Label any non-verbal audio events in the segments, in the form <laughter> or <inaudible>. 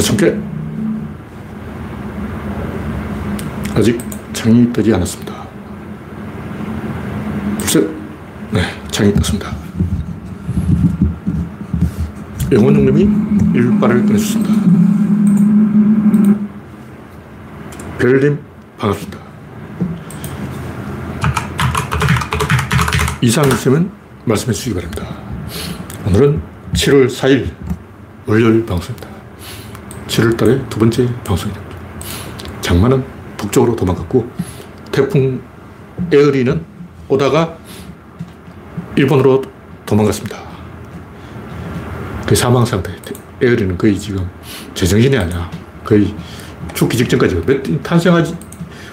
참깨. 아직 창이 뜨지 않았습니다. 둘셋. 네, 창이 떴습니다. 영원용님이 일발을 꺼내주습니다 별님, 반갑습니다. 이상 있으면 말씀해 주시기 바랍니다. 오늘은 7월 4일 월요일 방송입니다. 7월 달에 두 번째 방송이 됩니다. 장마는 북쪽으로 도망갔고 태풍 에어리는 오다가 일본으로 도망갔습니다. 그 사망 상태. 에어리는 거의 지금 제정신이 아니야. 거의 죽기 직전까지. 탄생하지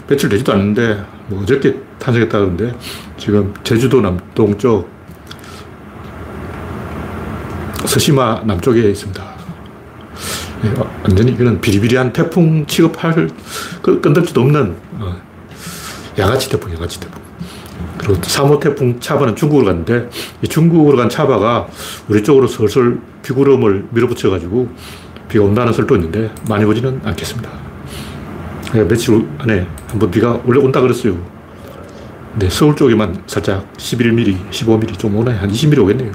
며칠 되지도 않는데 뭐 어저께 탄생했다는데 지금 제주도 남동쪽 서시마 남쪽에 있습니다. 예, 완전히 이거는 비리비리한 태풍 취급할 끈덕지도 없는 어, 양아치 태풍, 양아치 태풍. 그리고 3호 태풍 차바는 중국으로 갔는데 이 중국으로 간 차바가 우리 쪽으로 슬슬 비구름을 밀어붙여가지고 비가 온다는 설도 있는데 많이 오지는 않겠습니다. 며칠 안에 한번 비가 원래 온다 그랬어요. 근데 서울 쪽에만 살짝 11mm, 15mm 좀 오네. 한 20mm 오겠네요.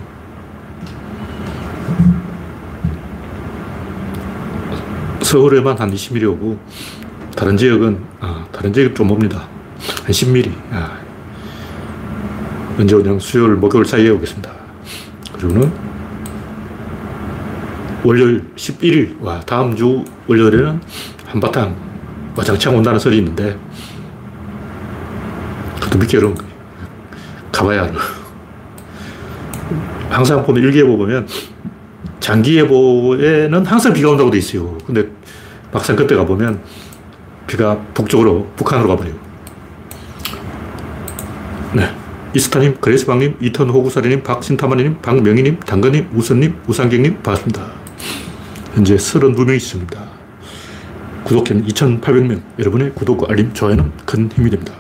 서울에만 한 20mm 오고, 다른 지역은, 아, 다른 지역 좀 옵니다. 한 10mm. 아, 언제 오냐 수요일, 목요일 사이에 오겠습니다. 그리고는 월요일 11일, 와, 다음 주 월요일에는 한바탕 와장창 온다는 설이 있는데, 그것도 믿기 어려운 거예요. 가봐야 알아. 항상 보면 일기예보 보면 장기예보에는 항상 비가 온다고 돼 있어요. 근데 막상 그때 가보면 비가 북쪽으로, 북한으로 가버려요. 네. 이스타님, 그레스방님, 이턴 호구사리님, 박신타마님, 박명희님, 당근님, 우선님, 우상경님, 반갑습니다. 현재 32명이 있습니다. 구독자는 2,800명. 여러분의 구독과 알림, 좋아요는 큰 힘이 됩니다.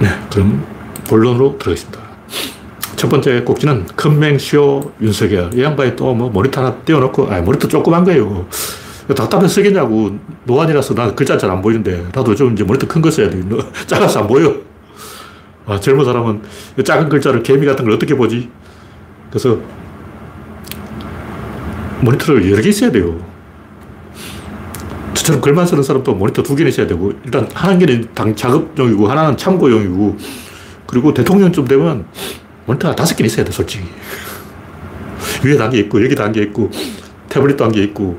네, 그럼 본론으로 들어가겠습니다. 첫 번째 꼭지는 큰맹쇼 윤석열. 이 양반이 또 뭐 모니터 하나 띄워놓고, 아, 모니터 조그만 거예요. 답답해 쓰겠냐고. 노안이라서 나 글자 잘 안 보이는데, 나도 좀 이제 모니터 큰 거 써야 돼. <laughs> 작아서 안 보여. 아, 젊은 사람은 작은 글자를 개미 같은 걸 어떻게 보지? 그래서 모니터를 여러 개 있어야 돼요. 저처럼 글만 쓰는 사람도 모니터 두 개는 있어야 되고, 일단 한 개는 당 작업용이고, 하나는 참고용이고, 그리고 대통령쯤 되면 모니터가 다섯 개 있어야 돼, 솔직히. 위에 단계 있고, 여기 단계 있고, 태블릿도 한 개 있고,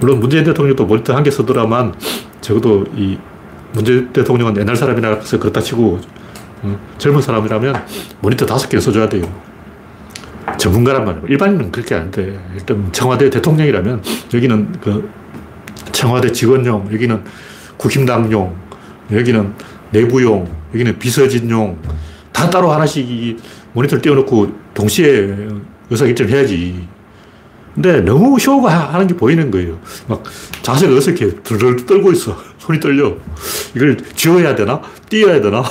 물론 문재인 대통령도 모니터 한 개 쓰더라만, 적어도 이 문재인 대통령은 옛날 사람이라서 그렇다 치고, 어, 젊은 사람이라면 모니터 다섯 개 써줘야 돼요. 전문가란 말이에요. 일반인은 그렇게 안 돼. 일단 청와대 대통령이라면 여기는 그 청와대 직원용, 여기는 국힘당용, 여기는 내부용, 여기는 비서진용, 다 따로 하나씩 모니터를 띄워놓고 동시에 의사결정을 해야지. 근데 너무 쇼가 하는 게 보이는 거예요. 막 자세가 어색해. 들들 떨고 있어. <laughs> 손이 떨려. 이걸 쥐어야 되나? 띄어야 되나?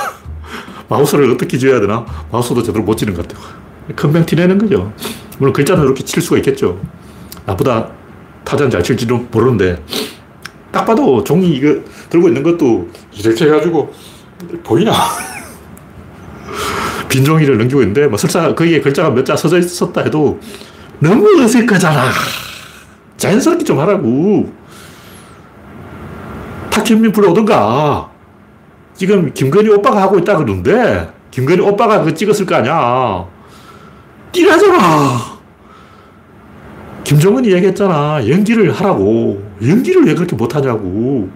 <laughs> 마우스를 어떻게 쥐어야 되나? 마우스도 제대로 못 쥐는 것 같아요. 큰병 티내는 거죠. 물론 글자는 이렇게 칠 수가 있겠죠. 나보다 타자는 잘 칠지도 모르는데, 딱 봐도 종이 이거 들고 있는 것도 이렇게 해가지고, 보이나? <laughs> 빈 종이를 넘기고 있는데, 뭐 설사 거기에 글자가 몇 자 써져 있었다 해도 너무 어색하잖아. 자연스럽게 좀 하라고. 탁현민 불러오던가. 지금 김건희 오빠가 하고 있다 그러는데, 김건희 오빠가 그 찍었을 거 아니야. 띠라잖아. 김정은이 얘기했잖아. 연기를 하라고. 연기를 왜 그렇게 못하냐고.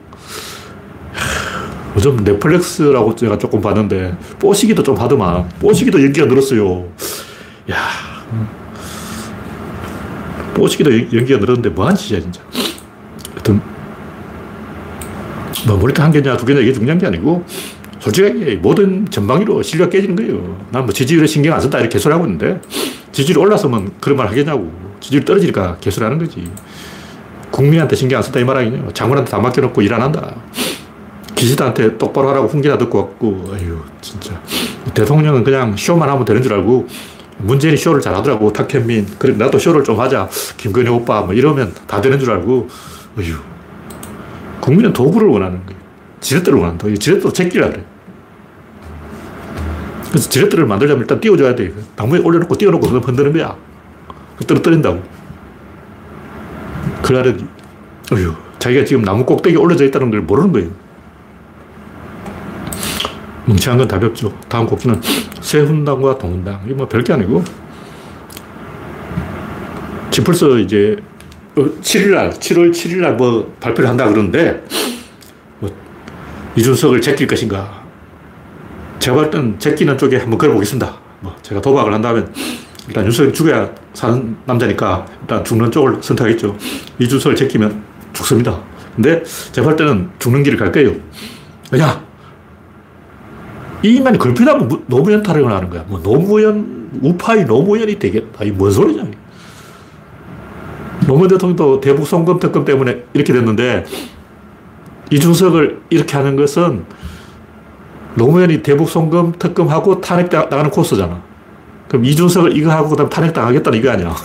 요즘 넷플릭스라고 제가 조금 봤는데, 뽀시기도 좀 하더만. 뽀시기도 연기가 늘었어요. 야 뽀시기도 연기가 늘었는데 뭐한 짓이야, 진짜. 하여튼, 뭐, 모니터 한 개냐, 두 개냐, 이게 중요한 게 아니고, 솔직하게 모든 전방위로 실력 깨지는 거예요. 난 뭐 지지율에 신경 안 쓴다 이렇게 개소리하고 있는데 지지율이 올라서면 그런 말 하겠냐고. 지지율 떨어지니까 개소리하는 거지. 국민한테 신경 안 쓴다 이 말 아니냐. 장관한테 다 맡겨놓고 일 안 한다. 기시다한테 똑바로 하라고 훈계나 듣고 왔고, 아유, 진짜. 대통령은 그냥 쇼만 하면 되는 줄 알고 문재인이 쇼를 잘하더라고. 탁현민. 그래, 나도 쇼를 좀 하자. 김건희 오빠. 뭐 이러면 다 되는 줄 알고. 어휴. 국민은 도구를 원하는 거예요. 지렛대를 원한다. 지렛대로 제끼라 그래. 그래서 지렛대를 만들려면 일단 띄워줘야 돼. 나무에 올려놓고 띄워놓고 흔드는 거야. 떨어뜨린다고. 그날은, 어휴, 자기가 지금 나무 꼭대기에 올려져 있다는 걸 모르는 거예요. 뭉치한 건 답이 없죠. 다음 곡기는 새훈당과 동훈당. 이게 뭐 별게 아니고. 지금 벌써 이제 7일날, 어, 7월 7일날 뭐 발표를 한다 그러는데, 뭐 이준석을 제낄 것인가. 제가 볼 때는 제끼는 쪽에 한번 걸어보겠습니다. 뭐 제가 도박을 한다면 일단 윤석을 죽여야 사는 남자니까 일단 죽는 쪽을 선택하겠죠. 이준석을 제끼면 죽습니다. 근데 제가 볼 때는 죽는 길을 갈 거예요. 왜냐? 이 인간이 걸핏하면 노무현 타령을 하는 거야. 뭐 노무현, 우파의 노무현이 되겠다. 이뭔 소리냐. 노무현 대통령도 대북 송금 특검 때문에 이렇게 됐는데 이준석을 이렇게 하는 것은 노무현이 대북 송금 특검하고 탄핵 나가는 코스잖아. 그럼 이준석을 이거 하고 그다음 탄핵 당하겠다는 이거 아니야.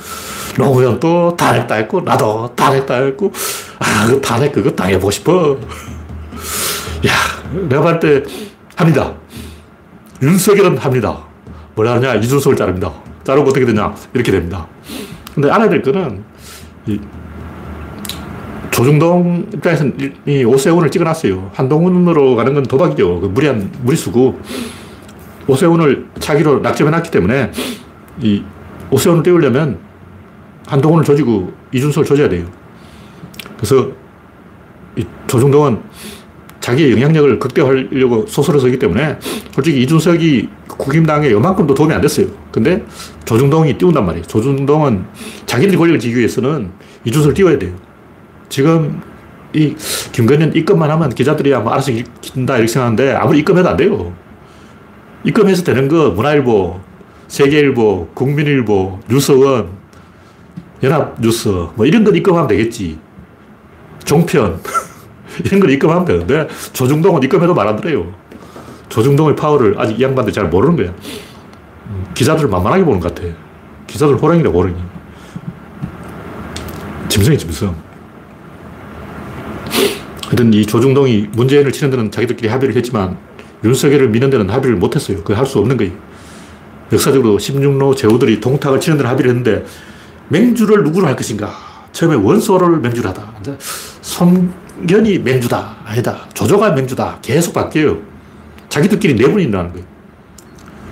<laughs> 노무현 또 탄핵 당했고 나도 탄핵 당했고 아, 그 탄핵 그거 당해보고 싶어. <laughs> 야, 내가 볼때 합니다. 윤석열은 합니다. 뭘 하느냐? 이준석을 자릅니다. 자르고 어떻게 되냐? 이렇게 됩니다. 근데 알아야 될 거는, 이 조중동 입장에서는 이 오세훈을 찍어놨어요. 한동훈으로 가는 건 도박이죠. 그 무리한, 무리수고, 오세훈을 차기로 낙점해놨기 때문에, 이 오세훈을 띄우려면 한동훈을 조지고 이준석을 조져야 돼요. 그래서 이 조중동은 자기의 영향력을 극대화하려고 소설을 쓰기 때문에 솔직히 이준석이 국힘당에 요만큼도 도움이 안 됐어요. 근데 조중동이 띄운단 말이에요. 조중동은 자기들 권력을 지기 위해서는 이준석을 띄워야 돼요. 지금 이 김건희는 입금만 하면 기자들이 아마 알아서 읽힌다 이렇게 생각하는데 아무리 입금해도 안 돼요. 입금해서 되는 거 문화일보, 세계일보, 국민일보, 뉴스원, 연합뉴스 뭐 이런 건 입금하면 되겠지. 종편 <laughs> 이런 걸 입금하면 되는데 조중동은 입금해도 말 안 들어요. 조중동의 파워를 아직 이 양반들 잘 모르는 거야. 기자들을 만만하게 보는 것 같아. 기자들 호랑이라고 호랑이. 짐승이 짐승. 하여튼 이 조중동이 문재인을 치는 데는 자기들끼리 합의를 했지만 윤석열을 미는 데는 합의를 못했어요. 그거 할수 없는 거예요. 역사적으로 16로 제후들이 동탁을 치는 데는 합의를 했는데 맹주를 누구로 할 것인가? 처음에 원소를 맹주를 하다. 손, 연이 맹주다. 아니다. 조조가 맹주다. 계속 바뀌어요. 자기들끼리 내분이 일어나는 거예요.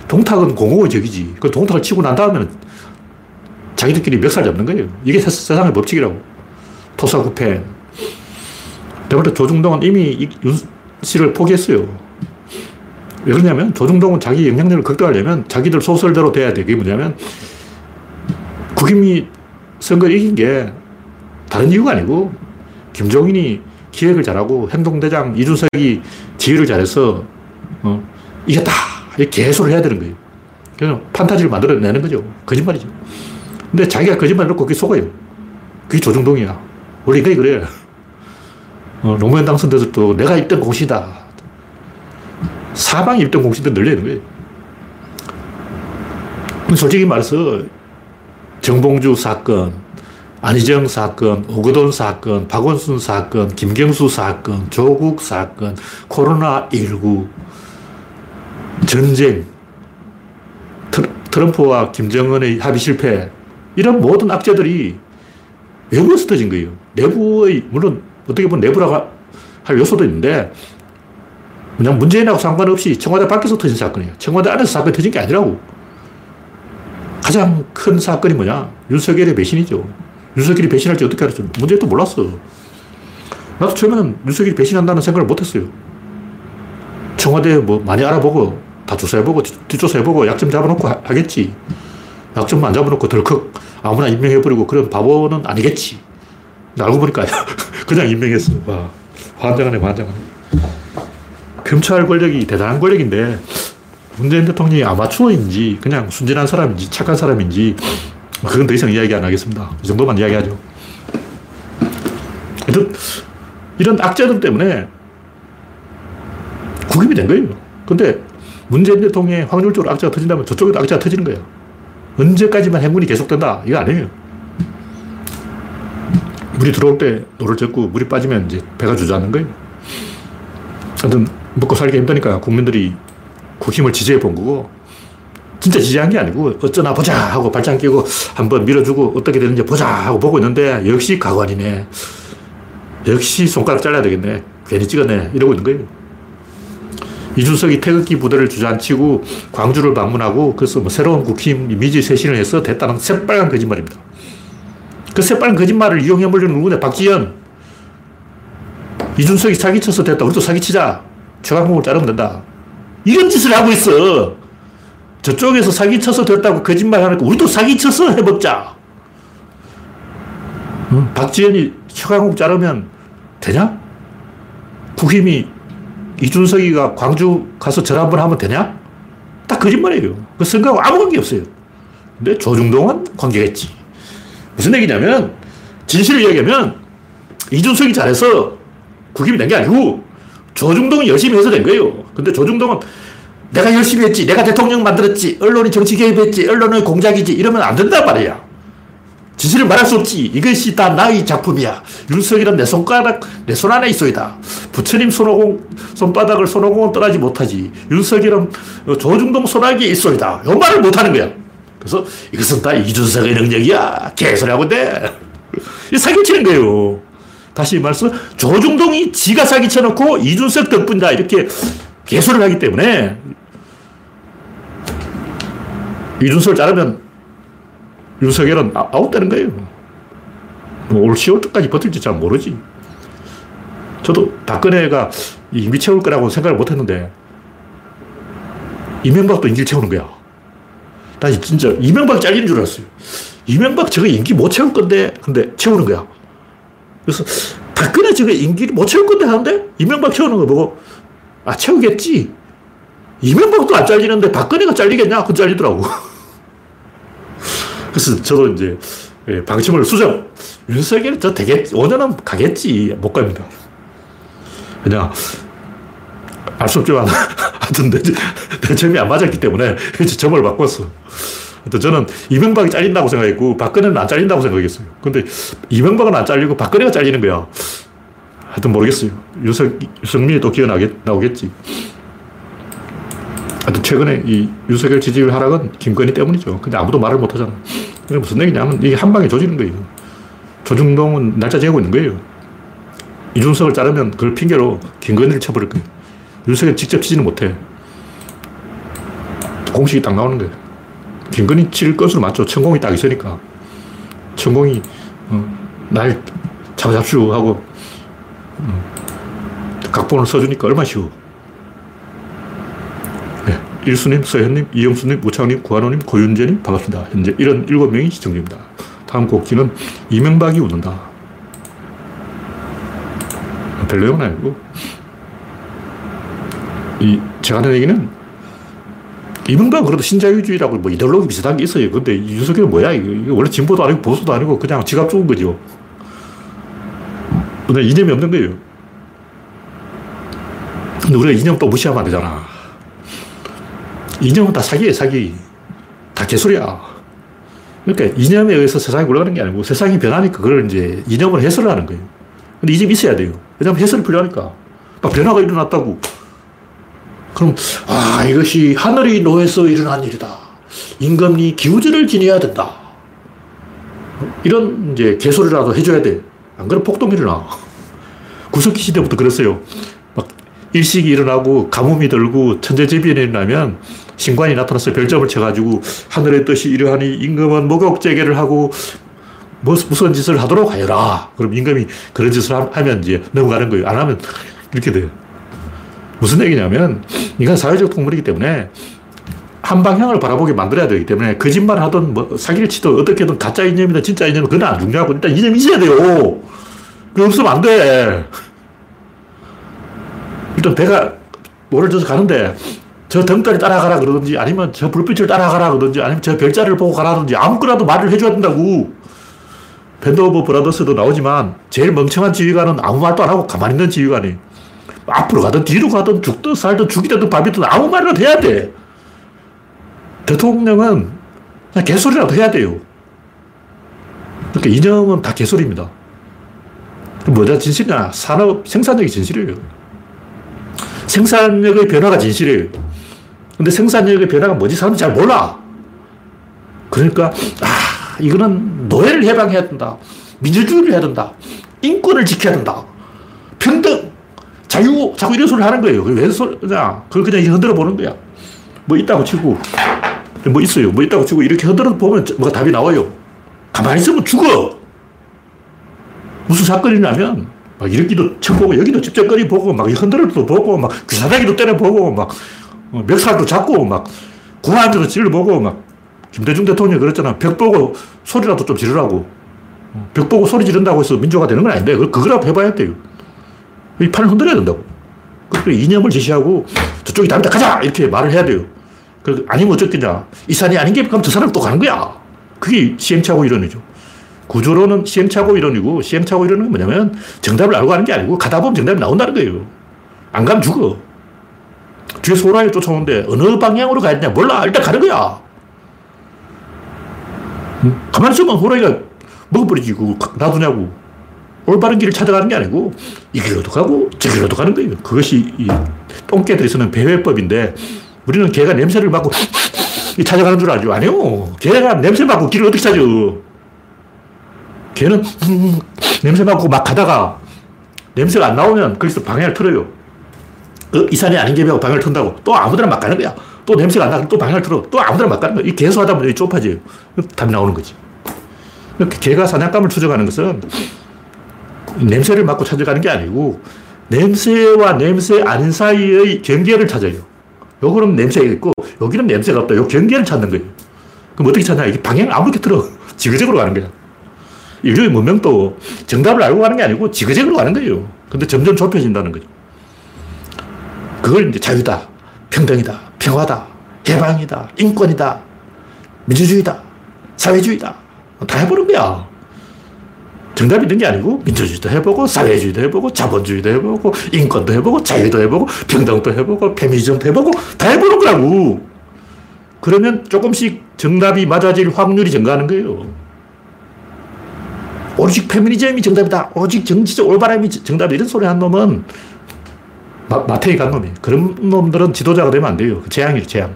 동탁은 공공의 적이지. 그 동탁을 치고 난 다음에는 자기들끼리 멱살 잡는 거예요. 이게 세상의 법칙이라고. 토사구팽. 내가 볼 조중동은 이미 윤 씨를 포기했어요. 왜 그러냐면 조중동은 자기 영향력을 극대화하려면 자기들 소설대로 돼야 돼. 그게 뭐냐면 국임이 선거 이긴 게 다른 이유가 아니고 김종인이 기획을 잘하고 행동대장 이준석이 지휘를 잘해서 어, 이겼다. 이렇게 개소를 해야 되는 거예요. 그냥 판타지를 만들어내는 거죠. 거짓말이죠. 근데 자기가 거짓말 놓고 그게 속아요. 그게 조중동이야. 원래 인간이 그래. 어, 노무현 당선돼서 또 내가 1등 공신이다. 사방이 1등 공신들 늘리는 거예요. 솔직히 말해서 정봉주 사건, 안희정 사건, 오거돈 사건, 박원순 사건, 김경수 사건, 조국 사건, 코로나19, 전쟁, 트럼프와 김정은의 합의 실패, 이런 모든 악재들이 외부에서 터진 거예요. 내부의, 물론 어떻게 보면 내부라고 할 요소도 있는데, 그냥 문재인하고 상관없이 청와대 밖에서 터진 사건이에요. 청와대 안에서 사건이 터진 게 아니라고. 가장 큰 사건이 뭐냐? 윤석열의 배신이죠. 윤석열이 배신할지 어떻게 알았죠? 문제도 몰랐어. 나도 처음에는 윤석열이 배신한다는 생각을 못 했어요. 청와대 뭐 많이 알아보고, 다 조사해보고, 뒷조사해보고, 약점 잡아놓고 하, 겠지 약점만 안 잡아놓고 덜컥 아무나 임명해버리고 그런 바보는 아니겠지. 알고 보니까 <laughs> 그냥 임명했어. 와, 환장하네, 환장하네. 검찰 권력이 대단한 권력인데, 문재인 대통령이 아마추어인지, 그냥 순진한 사람인지, 착한 사람인지, 그건 더 이상 이야기 안 하겠습니다. 이 정도만 이야기하죠. 이런 악재들 때문에 국힘이 된 거예요. 근데 문재인 대통령의 확률적으로 악재가 터진다면 저쪽에도 악재가 터지는 거예요. 언제까지만 행군이 계속된다? 이거 아니에요. 물이 들어올 때 노를 젓고 물이 빠지면 이제 배가 주저앉는 거예요. 하여튼 먹고 살기 힘드니까 국민들이 국힘을 지지해 본 거고 진짜 지지한 게 아니고 어쩌나 보자 하고 발장 끼고 한번 밀어주고 어떻게 되는지 보자 하고 보고 있는데 역시 가관이네. 역시 손가락 잘라야 되겠네. 괜히 찍었네. 이러고 있는 거예요. 이준석이 태극기 부대를 주저앉히고 광주를 방문하고 그래서 뭐 새로운 국힘 미지 쇄신을 해서 됐다는 새빨간 거짓말입니다. 그 새빨간 거짓말을 이용해 보려는 누구냐? 박지현. 이준석이 사기쳐서 됐다. 우리도 사기치자. 최강목을 자르면 된다. 이런 짓을 하고 있어. 저쪽에서 사기쳐서 됐다고 거짓말 하니까 우리도 사기쳐서 해먹자. 응? 박지현이 최강욱 자르면 되냐? 국힘이 이준석이가 광주 가서 절 한번 하면 되냐? 딱 거짓말이에요. 그 선거하고 아무 관계 없어요. 근데 조중동은 관계겠지. 무슨 얘기냐면 진실을 이야기하면 이준석이 잘해서 국힘이 된 게 아니고 조중동이 열심히 해서 된 거예요. 근데 조중동은 내가 열심히 했지, 내가 대통령 만들었지, 언론이 정치 개입했지, 언론의 공작이지 이러면 안 된단 말이야. 진실을 말할 수 없지. 이것이 다 나의 작품이야. 윤석열은 내 손가락, 내 손 안에 있어이다. 부처님 손오공, 손바닥을 손오공은 떠나지 못하지. 윤석열은 조중동 손아귀에 있어이다. 이 말을 못하는 거야. 그래서 이것은 다 이준석의 능력이야. 개소리하고 있네. <laughs> 이 사기치는 거예요. 다시 말해서 조중동이 지가 사기쳐놓고 이준석 덕분이다. 이렇게 개소리를 하기 때문에 이준석을 자르면 윤석열은 아, 아웃되는 거예요. 뭐올 10월까지 버틸지 잘 모르지. 저도 박근혜가 임기 채울 거라고 생각을 못 했는데 이명박도 임기 채우는 거야. 나 진짜 이명박 잘리는 줄 알았어요. 이명박 저거 임기 못 채울 건데, 근데 채우는 거야. 그래서 박근혜 저거 임기를 못 채울 건데 하는데 이명박 채우는 거 보고, 아, 채우겠지. 이명박도 안 잘리는데 박근혜가 잘리겠냐? 그 잘리더라고. <laughs> 그래서 저도 이제 예, 방침을 수정. 윤석열 저 되겠지. 5년은 가겠지. 못 갑니다. 그냥 알수 없지만 <laughs> 하여튼 내, 내 점이 안 맞았기 때문에 점을 바꿨어. 저는 이명박이 잘린다고 생각했고 박근혜는 안 잘린다고 생각했어요. 근데 이명박은 안 잘리고 박근혜가 잘리는 거야. 하여튼 모르겠어요. 유석, 유석민이 또 기어 나오겠지. 하여튼 최근에 이 윤석열 지지율 하락은 김건희 때문이죠. 근데 아무도 말을 못 하잖아. 그게 무슨 얘기냐면 이게 한 방에 조지는 거예요. 조중동은 날짜 정하고 있는 거예요. 이준석을 자르면 그걸 핑계로 김건희를 쳐버릴 거예요. 윤석열 직접 치지는 못해. 공식이 딱 나오는 거예요. 김건희 칠 것으로 맞죠. 천공이 딱 있으니까. 천공이, 어, 날 잡아잡슈 하고, 어, 각본을 써주니까 얼마나 쉬워. 1수님, 서현님, 이영수님, 우창님, 구한호님, 고윤재님 반갑습니다. 현재 77명이 시청 중입니다. 다음 곡지는 이명박이 웃는다. 별 내용은 아니고 이 제가 하는 얘기는 이명박 그래도 신자유주의라고 뭐 이데올로기 비슷한 게 있어요. 근데 윤석열은 뭐야? 이거 원래 진보도 아니고 보수도 아니고 그냥 지갑 죽은 거죠. 근데 이념이 없는 거예요. 근데 우리가 이념 또 무시하면 안 되잖아. 이념은 다 사기예요, 사기. 다 개소리야. 그러니까 이념에 의해서 세상이 굴러가는 게 아니고 세상이 변하니까 그걸 이제 이념을 해설을 하는 거예요. 근데 이념이 있어야 돼요. 왜냐하면 해설이 필요하니까. 막 변화가 일어났다고. 그럼, 아, 이것이 하늘이 노해서 일어난 일이다. 임금이 기우제를 지내야 된다. 이런 이제 개소리라도 해줘야 돼. 안 그러면 폭동이 일어나. <laughs> 구석기 시대부터 그랬어요. 막 일식이 일어나고 가뭄이 들고 천재지변이 일어나면 신관이 나타나서 별점을 쳐가지고 하늘의 뜻이 이러하니 임금은 목욕제계를 하고 뭐, 무슨 짓을 하도록 하여라. 그럼 임금이 그런 짓을 하면 이제 넘어가는 거예요. 안 하면 이렇게 돼요. 무슨 얘기냐면 인간 사회적 동물이기 때문에 한 방향을 바라보게 만들어야 되기 때문에 거짓말 하든 뭐 사기를 치든 어떻게든 가짜 이념이든 진짜 이념은 그건 안 중요하고 일단 이념이 있어야 돼요. 그 없으면 안 돼. 일단 배가 노를 저어서 가는데 저 등까지 따라가라 그러든지 아니면 저 불빛을 따라가라 그러든지 아니면 저 별자리를 보고 가라든지 아무거나도 말을 해줘야 된다고. 밴드 오브 브라더스도 나오지만 제일 멍청한 지휘관은 아무 말도 안 하고 가만히 있는 지휘관이 앞으로 가든 뒤로 가든 죽든 살든 죽이든 밥이든 아무 말이라도 해야 돼. 대통령은 개소리라도 해야 돼요. 그러니까 이념은 다 개소리입니다. 뭐가 진실이냐? 산업 생산력이 진실이에요. 생산력의 변화가 진실이에요. 근데 생산력의 변화가 뭔지 사람들이 잘 몰라. 그러니까, 아, 이거는 노예를 해방해야 된다. 민주주의를 해야 된다. 인권을 지켜야 된다. 평등, 자유, 자꾸 이런 소리를 하는 거예요. 왜 소리냐? 그걸 그냥 흔들어 보는 거야. 뭐 있다고 치고, 뭐 있어요. 뭐 있다고 치고, 이렇게 흔들어 보면 뭐가 답이 나와요. 가만히 있으면 죽어. 무슨 사건이 나면, 막 이렇게도 쳐보고, 여기도 찝쩍거리 보고, 막 흔들어도 보고, 막 귀사다기도 때려보고, 막 어, 멱살도 잡고, 막 구한테도 찔러보고, 막 김대중 대통령이 그랬잖아. 벽 보고 소리라도 좀 지르라고. 어, 벽 보고 소리 지른다고 해서 민주화가 되는 건 아닌데, 그거라도 해봐야 돼요. 이 판을 흔들어야 된다고. 그래서 이념을 제시하고 저쪽이 다르다 가자! 이렇게 말을 해야 돼요. 아니면 어쩌겠냐. 이 산이 아닌 게 그럼 저 사람 또 가는 거야. 그게 시행착오 이론이죠. 구조로는 시행착오 이론이고 시행착오 이론은 뭐냐면 정답을 알고 가는 게 아니고 가다 보면 정답이 나온다는 거예요. 안 가면 죽어. 뒤에서 호랑이 쫓아오는데 어느 방향으로 가야 되냐 몰라. 일단 가는 거야. 가만히 있으면 호랑이가 먹어버리지. 놔두냐고. 올바른 길을 찾아가는 게 아니고 이 길로도 가고 저 길로도 가는 거예요. 그것이 이 똥개들이 쓰는 배회법인데 우리는 개가 냄새를 맡고 찾아가는 줄 알죠? 아니요. 개가 냄새 맡고 길을 어떻게 찾아? 개는 냄새 맡고 막 가다가 냄새가 안 나오면 거기서 방향을 틀어요. 어, 이 산이 아닌 개하고 방향을 튼다고 또 아무데나 막 가는 거야. 또 냄새가 안 나고 또 방향을 틀어. 또 아무데나 막 가는 거야. 이 개수하다 보면 좁아져요. 답이 나오는 거지. 개가 사냥감을 추적하는 것은 냄새를 맡고 찾아가는 게 아니고 냄새와 냄새 아닌 사이의 경계를 찾아요. 요거는 냄새가 있고 여기는 냄새가 없다. 요 경계를 찾는 거예요. 그럼 어떻게 찾냐? 이게 방향을 아무렇게 틀어. <laughs> 지그재그로 가는 거야. 인류의 문명도 정답을 알고 가는 게 아니고 지그재그로 가는 거예요. 근데 점점 좁혀진다는 거죠. 그걸 이제 자유다, 평등이다, 평화다, 해방이다, 인권이다, 민주주의다, 사회주의다. 다 해보는 거야. 정답이 있는 게 아니고 민주주의도 해보고 사회주의도 해보고 자본주의도 해보고 인권도 해보고 자유도 해보고 평등도 해보고 페미니즘도 해보고 다 해보는 거라고. 그러면 조금씩 정답이 맞아질 확률이 증가하는 거예요. 오직 페미니즘이 정답이다. 오직 정치적 올바람이 정답이다. 이런 소리 한 놈은 마, 마태이 간 놈이에요. 그런 놈들은 지도자가 되면 안 돼요. 재앙이에요, 재앙.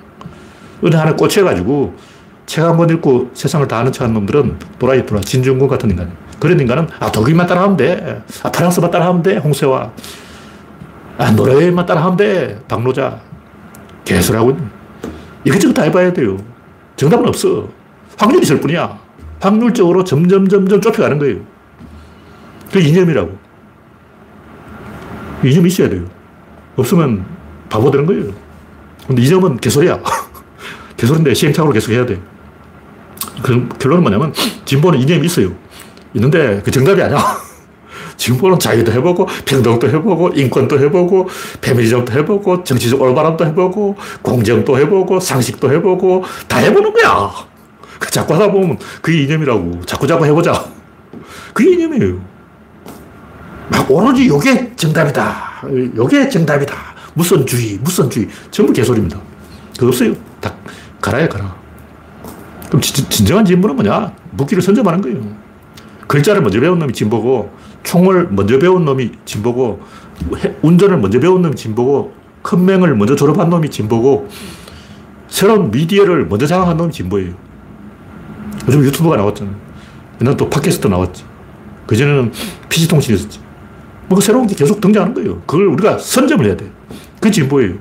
어느 하나 꽂혀가지고 책 한 번 읽고 세상을 다 아는 척 하는 놈들은 도라이 도라 진중권 같은 인간이에요. 그런 인간은 아 독일만 따라하면 돼. 아 프랑스만 따라하면 돼. 홍세화. 아 노르웨이만 따라하면 돼. 박노자. 개소리하고 이것저것 다 해봐야 돼요. 정답은 없어. 확률이 있을 뿐이야. 확률적으로 점점 점점 좁혀가는 거예요. 그 이념이라고. 이념이 있어야 돼요. 없으면 바보 되는 거예요. 근데 이념은 개소리야. <laughs> 개소리인데 시행착오를 계속 해야 돼. 그 결론은 뭐냐면 진보는 이념이 있어요. 있는데 그 정답이 아니야. <laughs> 진보는 자유도 해보고, 평등도 해보고, 인권도 해보고, 페미니즘도 해보고, 정치적 올바람도 해보고, 공정도 해보고, 상식도 해보고, 다 해보는 거야. 그 자꾸 하다 보면 그게 이념이라고. 자꾸 자꾸 해보자. <laughs> 그게 이념이에요. 막 오로지 요게 정답이다. 요게 정답이다. 무선주의, 무선주의. 전부 개소리입니다. 그거 없어요. 다 가라야 가라. 그럼 진, 진정한 진보는 뭐냐? 무기를 선점하는 거예요. 글자를 먼저 배운 놈이 진보고, 총을 먼저 배운 놈이 진보고, 운전을 먼저 배운 놈이 진보고, 큰 맹을 먼저 졸업한 놈이 진보고, 새로운 미디어를 먼저 장악한 놈이 진보예요. 요즘 유튜브가 나왔잖아요. 옛날 또 팟캐스트 나왔지. 그전에는 PC통신이 있었지. 뭐 새로운 게 계속 등장하는 거예요. 그걸 우리가 선점을 해야 돼. 그게 진보예요.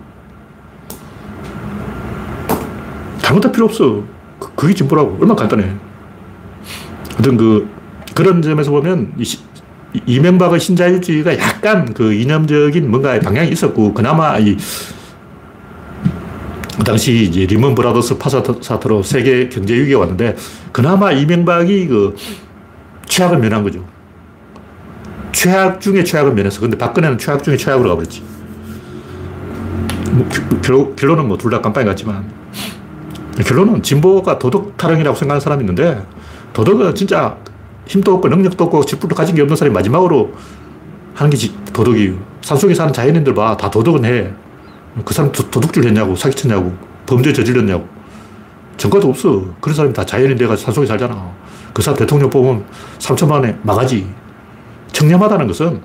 잘못할 필요 없어. 그, 그게 진보라고. 얼마나 간단해. 하여튼 그, 그런 점에서 보면 이, 이명박의 신자유주의가 약간 그 이념적인 뭔가 방향이 있었고, 그나마 이, 그 당시 이제 리먼 브라더스 파산 사태로 세계 경제 위기가 왔는데, 그나마 이명박이 그 최악을 면한 거죠. 최악 중에 최악을 면했어. 근데 박근혜는 최악 중에 최악으로 가버렸지. 뭐, 결, 결론은 뭐 둘 다 깜빵이 같지만, 결론은 진보가 도덕 타령이라고 생각하는 사람이 있는데, 도덕은 진짜 힘도 없고 능력도 없고 직불도 가진 게 없는 사람이 마지막으로 하는 게 도덕이에요. 산속에 사는 자연인들 봐. 다 도덕은 해. 그 사람 도 둑질 했냐고, 사기쳤냐고, 범죄 저질렀냐고. 전과도 없어. 그런 사람이 다 자연인 돼가 산속에 살잖아. 그 사람 대통령 뽑으면 3천만 원에 망하지. 청렴하다는 것은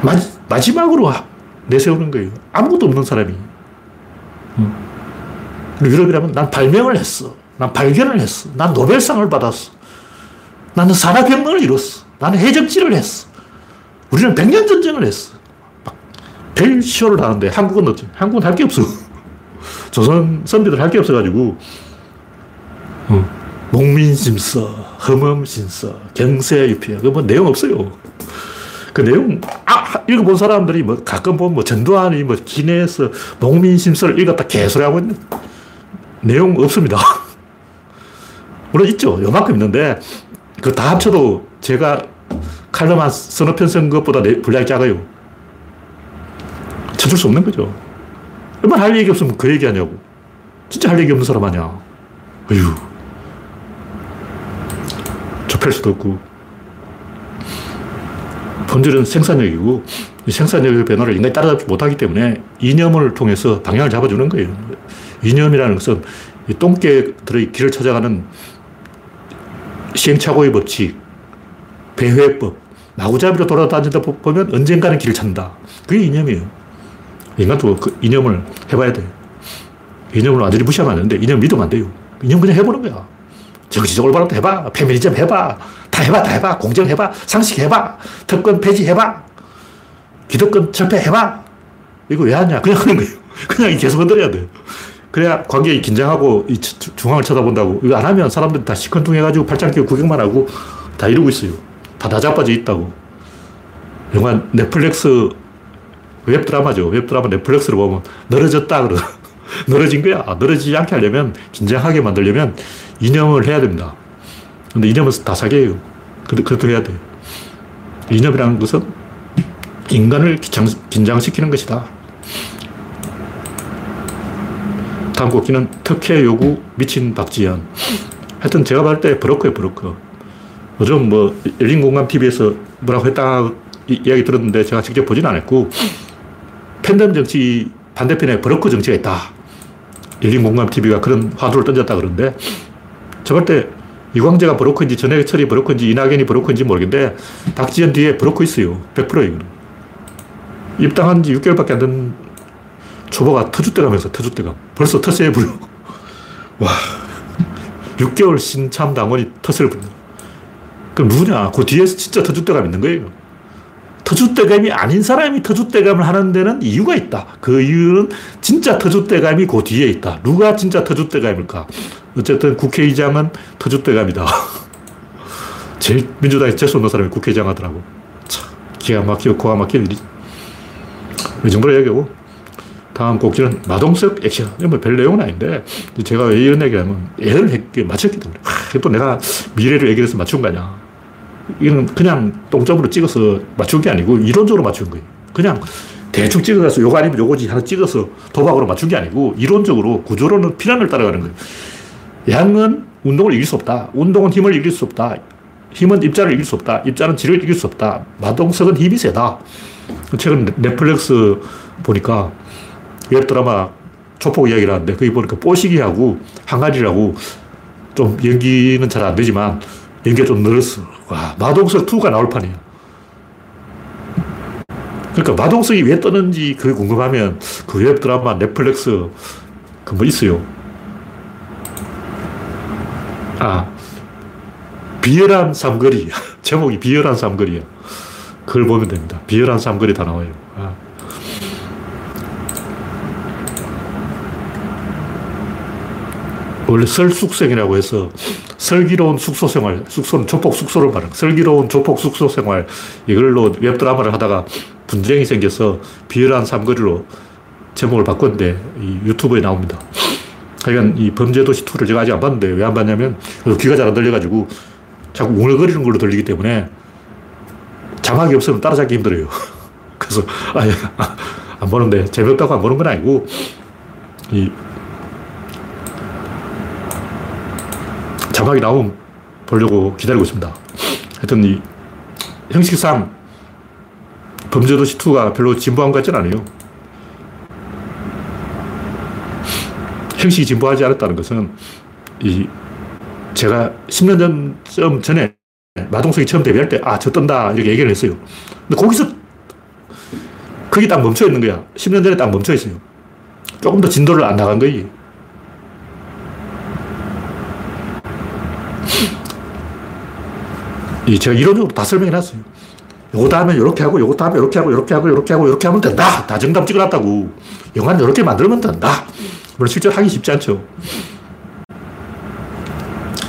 마, 마지막으로 내세우는 거예요. 아무것도 없는 사람이. 유럽이라면 난 발명을 했어. 난 발견을 했어. 난 노벨상을 받았어. 나는 산업혁명을 이뤘어. 나는 해적질을 했어. 우리는 백년 전쟁을 했어. 별 쇼를 하는데 한국은 어째? 한국은 할 게 없어. <laughs> 조선 선비들 할 게 없어가지고, 어, 목민심서, 험험신서, 경세유피, 그뭐 내용 없어요. 그 내용, 아, 읽어본 사람들이 뭐 가끔 보면 뭐 전두환이 뭐 기내에서 목민심서를 읽었다 개소리 하고 있는 내용 없습니다. <laughs> 물론 있죠. 요만큼 있는데, 그 다 합쳐도 제가 칼럼 한 서너 편 쓴 것보다 분량이 작아요. 찾을 수 없는 거죠. 얼마나 할 얘기 없으면 그 얘기 하냐고. 진짜 할 얘기 없는 사람 아니야. 어휴. 좁힐 수도 없고. 본질은 생산력이고, 이 생산력의 변화를 인간이 따라잡지 못하기 때문에 이념을 통해서 방향을 잡아주는 거예요. 이념이라는 것은 이 똥개 들의 길을 찾아가는 시행착오의 법칙, 배회법, 나구잡이로 돌아다니다 보면 언젠가는 길을 찾는다. 그게 이념이에요. 인간도 그 이념을 해봐야 돼. 이념을 완전히 무시하면 안 되는데, 이념 믿으면 안 돼요. 이념 그냥 해보는 거야. 정치적 올바름도 해봐. 페미니즘 해봐. 다 해봐, 다 해봐. 공정 해봐. 상식 해봐. 특권 폐지 해봐. 기득권 철폐 해봐. 이거 왜 하냐? 그냥 하는 거예요. 그냥 계속 흔들어야 돼. 그래야 관객이 긴장하고 이 중앙을 쳐다본다고. 이거 안 하면 사람들이 다 시큰둥해가지고 팔짱 끼고 구경만 하고 다 이러고 있어요. 다 나자빠져 있다고. 영화 넷플릭스 웹드라마죠. 웹드라마 넷플릭스를 보면 늘어졌다 그러 <laughs> 늘어진 거야. 늘어지지 않게 하려면 긴장하게 만들려면 이념을 해야 됩니다. 근데 이념은 다 사기예요. 그렇게 해야 돼. 이념이라는 것은 인간을 긴장시키는 것이다. 곡기는 특혜 요구 미친 박지현. 하여튼 제가 봤을 때 브로커예요, 브로커. 요즘 뭐 열린 공감 TV에서 뭐라고 했다 이야기 들었는데 제가 직접 보진 않았고 팬덤 정치 반대편에 브로커 정치가 있다. 열린 공감 TV가 그런 화두를 던졌다 그러는데 저 볼 때 이광재가 브로커인지 전해철이 브로커인지 이낙연이 브로커인지 모르겠는데 박지현 뒤에 브로커 있어요. 100%예요. 입당한 지 6개월밖에 안 된 초보가 터줏대감에서 터줏대감. 벌써 텃세 부려. 와. 6개월 신참 당원이 텃세를 부려. 그럼 누구냐? 그 뒤에서 진짜 터줏대감 있는 거예요. 터줏대감이 아닌 사람이 터줏대감을 하는 데는 이유가 있다. 그 이유는 진짜 터줏대감이 그 뒤에 있다. 누가 진짜 터줏대감일까? 어쨌든 국회의장은 터줏대감이다. <laughs> 제일 민주당에 재수 없는 사람이 국회의장 하더라고. 참, 기가 막히고 고가 막히는 일이. 이 정도로 얘기하고. 다음 곡지는 마동석 액션. 뭐별 내용은 아닌데, 제가 왜 이런 얘기 하면, 애를 맞췄기 때문에. 하, 또 내가 미래를 얘기해서 맞춘 거 아니야. 이건 그냥 똥점으로 찍어서 맞춘 게 아니고, 이론적으로 맞춘 거예요. 그냥 대충 찍어서 요거 아니면 요거지 하나 찍어서 도박으로 맞춘 게 아니고, 이론적으로, 구조로는 피난을 따라가는 거예요. 양은 운동을 이길 수 없다. 운동은 힘을 이길 수 없다. 힘은 입자를 이길 수 없다. 입자는 질을 이길 수 없다. 마동석은 힘이 세다. 최근 넷플릭스 보니까 웹드라마 조폭 이야기를 하는데 거기 보니까 뽀시기하고 항아리라고 좀 연기는 잘 안 되지만 연기가 좀 늘었어. 와, 마동석 2가 나올 판이야. 그러니까 마동석이 왜 떠는지 그게 궁금하면 그 웹 드라마 넷플릭스 그 뭐 있어요. 아, 비열한 삼거리. <laughs> 제목이 비열한 삼거리야. 그걸 보면 됩니다. 비열한 삼거리 다 나와요. 아. 원래 설숙생이라고 해서 슬기로운 숙소 생활, 숙소는 조폭 숙소를 말하는 슬기로운 조폭 숙소 생활 이걸로 웹드라마를 하다가 분쟁이 생겨서 비열한 삼거리로 제목을 바꿨는데 유튜브에 나옵니다. 하여간 이 범죄도시 2를 제가 아직 안 봤는데 왜 안 봤냐면 귀가 잘 안 들려가지고 자꾸 웅얼거리는 걸로 들리기 때문에 자막이 없으면 따라잡기 힘들어요. <laughs> 그래서 아예 안 보는데 재미없다고 안 보는 건 아니고 이 자막이 나오면 보려고 기다리고 있습니다. 하여튼 이 형식상 범죄도시 2가 별로 진보한 것 같지는 않아요. 형식이 진보하지 않았다는 것은 이 제가 10년 전쯤 전에 마동석이 처음 데뷔할 때, 아, 저 뜬다. 이렇게 얘기를 했어요. 근데 거기서, 거기 딱 멈춰 있는 거야. 10년 전에 딱 멈춰 있어요. 조금 더 진도를 안 나간 거지. 제가 이론적으로 다 설명해 놨어요. 요거 다음에 이렇게 하고, 요거 다음에 이렇게 하고, 이렇게 하고, 이렇게 하고, 이렇게 하면 된다. 다 정답 찍어놨다고. 영화는 이렇게 만들면 된다. 물론 실제로 하기 쉽지 않죠.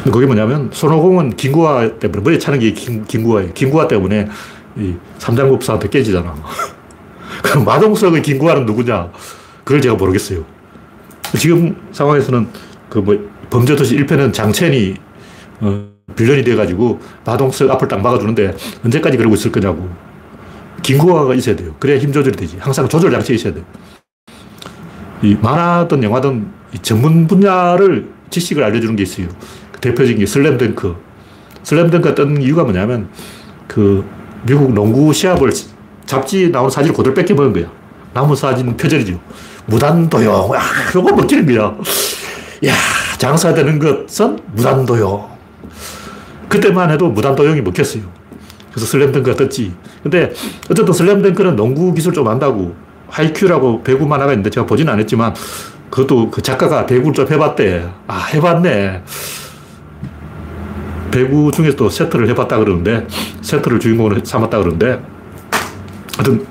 그게 뭐냐면 손오공은 김구화 때문에 머리 차는 게 김, 김구화예요. 김구화 때문에 이 삼장법사한테 깨지잖아. <laughs> 그럼 마동석의 김구화는 누구냐? 그걸 제가 모르겠어요. 지금 상황에서는 그 뭐 범죄도시 1편은 장첸이 어, 빌런이 돼가지고 마동석 앞을 딱 막아주는데 언제까지 그러고 있을 거냐고. 김구화가 있어야 돼요. 그래야 힘 조절이 되지. 항상 조절 장치 있어야 돼요. 이 만화든 영화든 전문 분야를 지식을 알려주는 게 있어요. 대표적인 게 슬램덩크. 슬램덩크가 뜬 이유가 뭐냐면 그 미국 농구 시합을 잡지 나온 사진을 그대로 뺏겨 먹은 거야. 남은 사진 표절이죠. 무단도용. 아, 이거 먹히는 거야. 야, 장사되는 것은 무단도용. 그때만 해도 무단도용이 먹혔어요. 그래서 슬램덩크가 떴지. 근데 어쨌든 슬램덩크는 농구 기술 좀 안다고 하이큐라고 배구 만화가 있는데 제가 보지는 않았지만 그것도 그 작가가 배구를 좀 해봤대. 아, 해봤네. 배구 중에서 도 세트를 해봤다 그러는데, 세트를 주인공으로 삼았다 그러는데, 하여튼,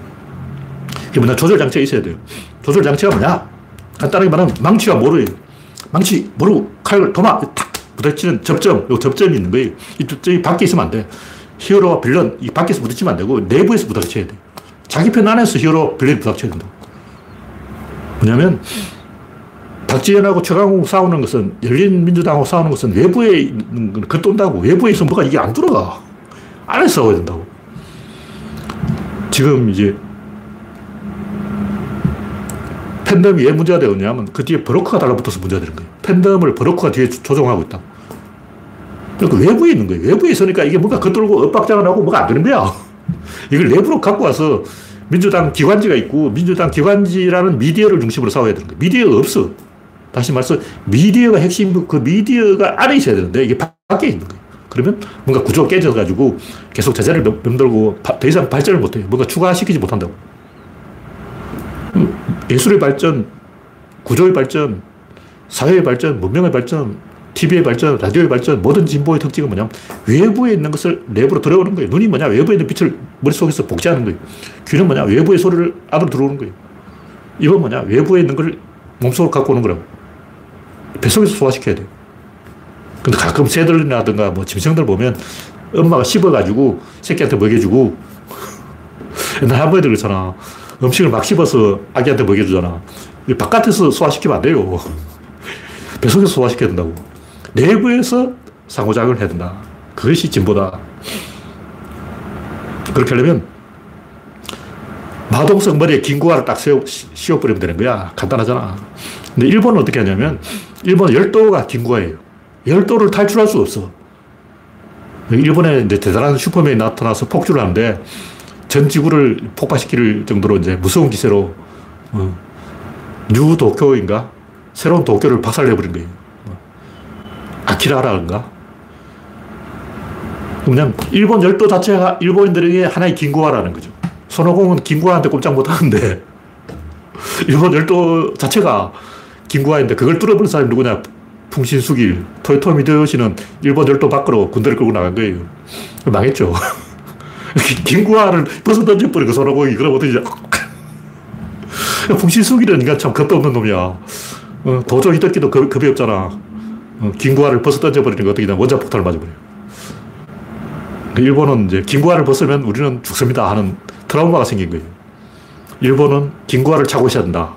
이게 뭐냐, 조절 장치가 있어야 돼요. 조절 장치가 뭐냐? 간단하게 말하면 망치와 모르예요. 망치, 모르, 칼, 도마, 탁 부딪히는 접점, 요 접점이 있는 거예요. 이 접점이 밖에 있으면 안 돼. 히어로와 빌런, 이 밖에서 부딪히면 안 되고, 내부에서 부딪혀야 돼. 자기 편 안에서 히어로, 빌런이 부딪혀야 된다. 뭐냐면, 박지원하고 최강욱 싸우는 것은 열린 민주당하고 싸우는 것은 외부에 있는 건 겉돈다고. 외부에 있으면 뭐가 이게 안 들어가. 안에 싸워야 된다고. 지금 이제 팬덤이 왜 문제가 되었냐면 그 뒤에 브로커가 달라붙어서 문제가 되는 거예요. 팬덤을 브로커가 뒤에 조종하고 있다. 그러니까 외부에 있는 거예요. 외부에 있으니까 이게 뭔가 겉돌고 엇박자가 나고 뭐가 안 되는 거야. <laughs> 이걸 내부로 갖고 와서 민주당 기관지가 있고 민주당 기관지라는 미디어를 중심으로 싸워야 되는 거예요. 미디어가 없어. 다시 말해서 미디어가 핵심, 그 미디어가 안에 있어야 되는데 이게 밖에 있는 거예요. 그러면 뭔가 구조가 깨져가지고 계속 제자를 맴돌고 더 이상 발전을 못해요. 뭔가 추가시키지 못한다고. 음, 예술의 발전, 구조의 발전, 사회의 발전, 문명의 발전, TV의 발전, 라디오의 발전, 모든 진보의 특징은 뭐냐면 외부에 있는 것을 내부로 들어오는 거예요. 눈이 뭐냐? 외부에 있는 빛을 머릿속에서 복제하는 거예요. 귀는 뭐냐? 외부의 소리를 안으로 들어오는 거예요. 입은 뭐냐? 외부에 있는 걸 몸속으로 갖고 오는 거라고. 뱃속에서 소화시켜야 돼요. 근데 가끔 새들이라든가 뭐 짐승들 보면 엄마가 씹어가지고 새끼한테 먹여주고 옛날 할머니들 그렇잖아. 음식을 막 씹어서 아기한테 먹여주잖아. 바깥에서 소화시키면 안 돼요. 뱃속에서 소화시켜야 된다고. 내부에서 상호작용을 해야 된다. 그것이 진보다. 그렇게 하려면 마동석 머리에 긴구화를 딱 세워, 씌워버리면 되는 거야. 간단하잖아. 근데 일본은 어떻게 하냐면 일본은 열도가 긴구화예요. 열도를 탈출할 수 없어. 일본에 이제 대단한 슈퍼맨이 나타나서 폭주를 하는데 전 지구를 폭파시킬 정도로 이제 무서운 기세로 어, 뉴 도쿄인가 새로운 도쿄를 박살내버린 거예요. 어, 아키라라인가? 그냥 일본 열도 자체가 일본인들에게 하나의 긴고아라는 거죠. 손오공은 긴고아한테 꼼짝 못 하는데 <laughs> 일본 열도 자체가 긴고아인데 그걸 뚫어버린 사람이 누구냐? 풍신수길, 토요토미 히데요시는 일본 열도 밖으로 군대를 끌고 나간 거예요. 망했죠. <laughs> 긴 구화를 벗어 던져버리고 손오공이 그럼 어떻게 풍신수길은 인간 참 겁도 없는 놈이야. 어, 도저 히데키도 겁, 겁이 없잖아. 어, 긴 구화를 벗어 던져버리니까 어떻게 되냐. 원자폭탄을 맞아버려요. 일본은 이제 긴 구화를 벗으면 우리는 죽습니다 하는 트라우마가 생긴 거예요. 일본은 긴 구화를 차고 있어야 된다.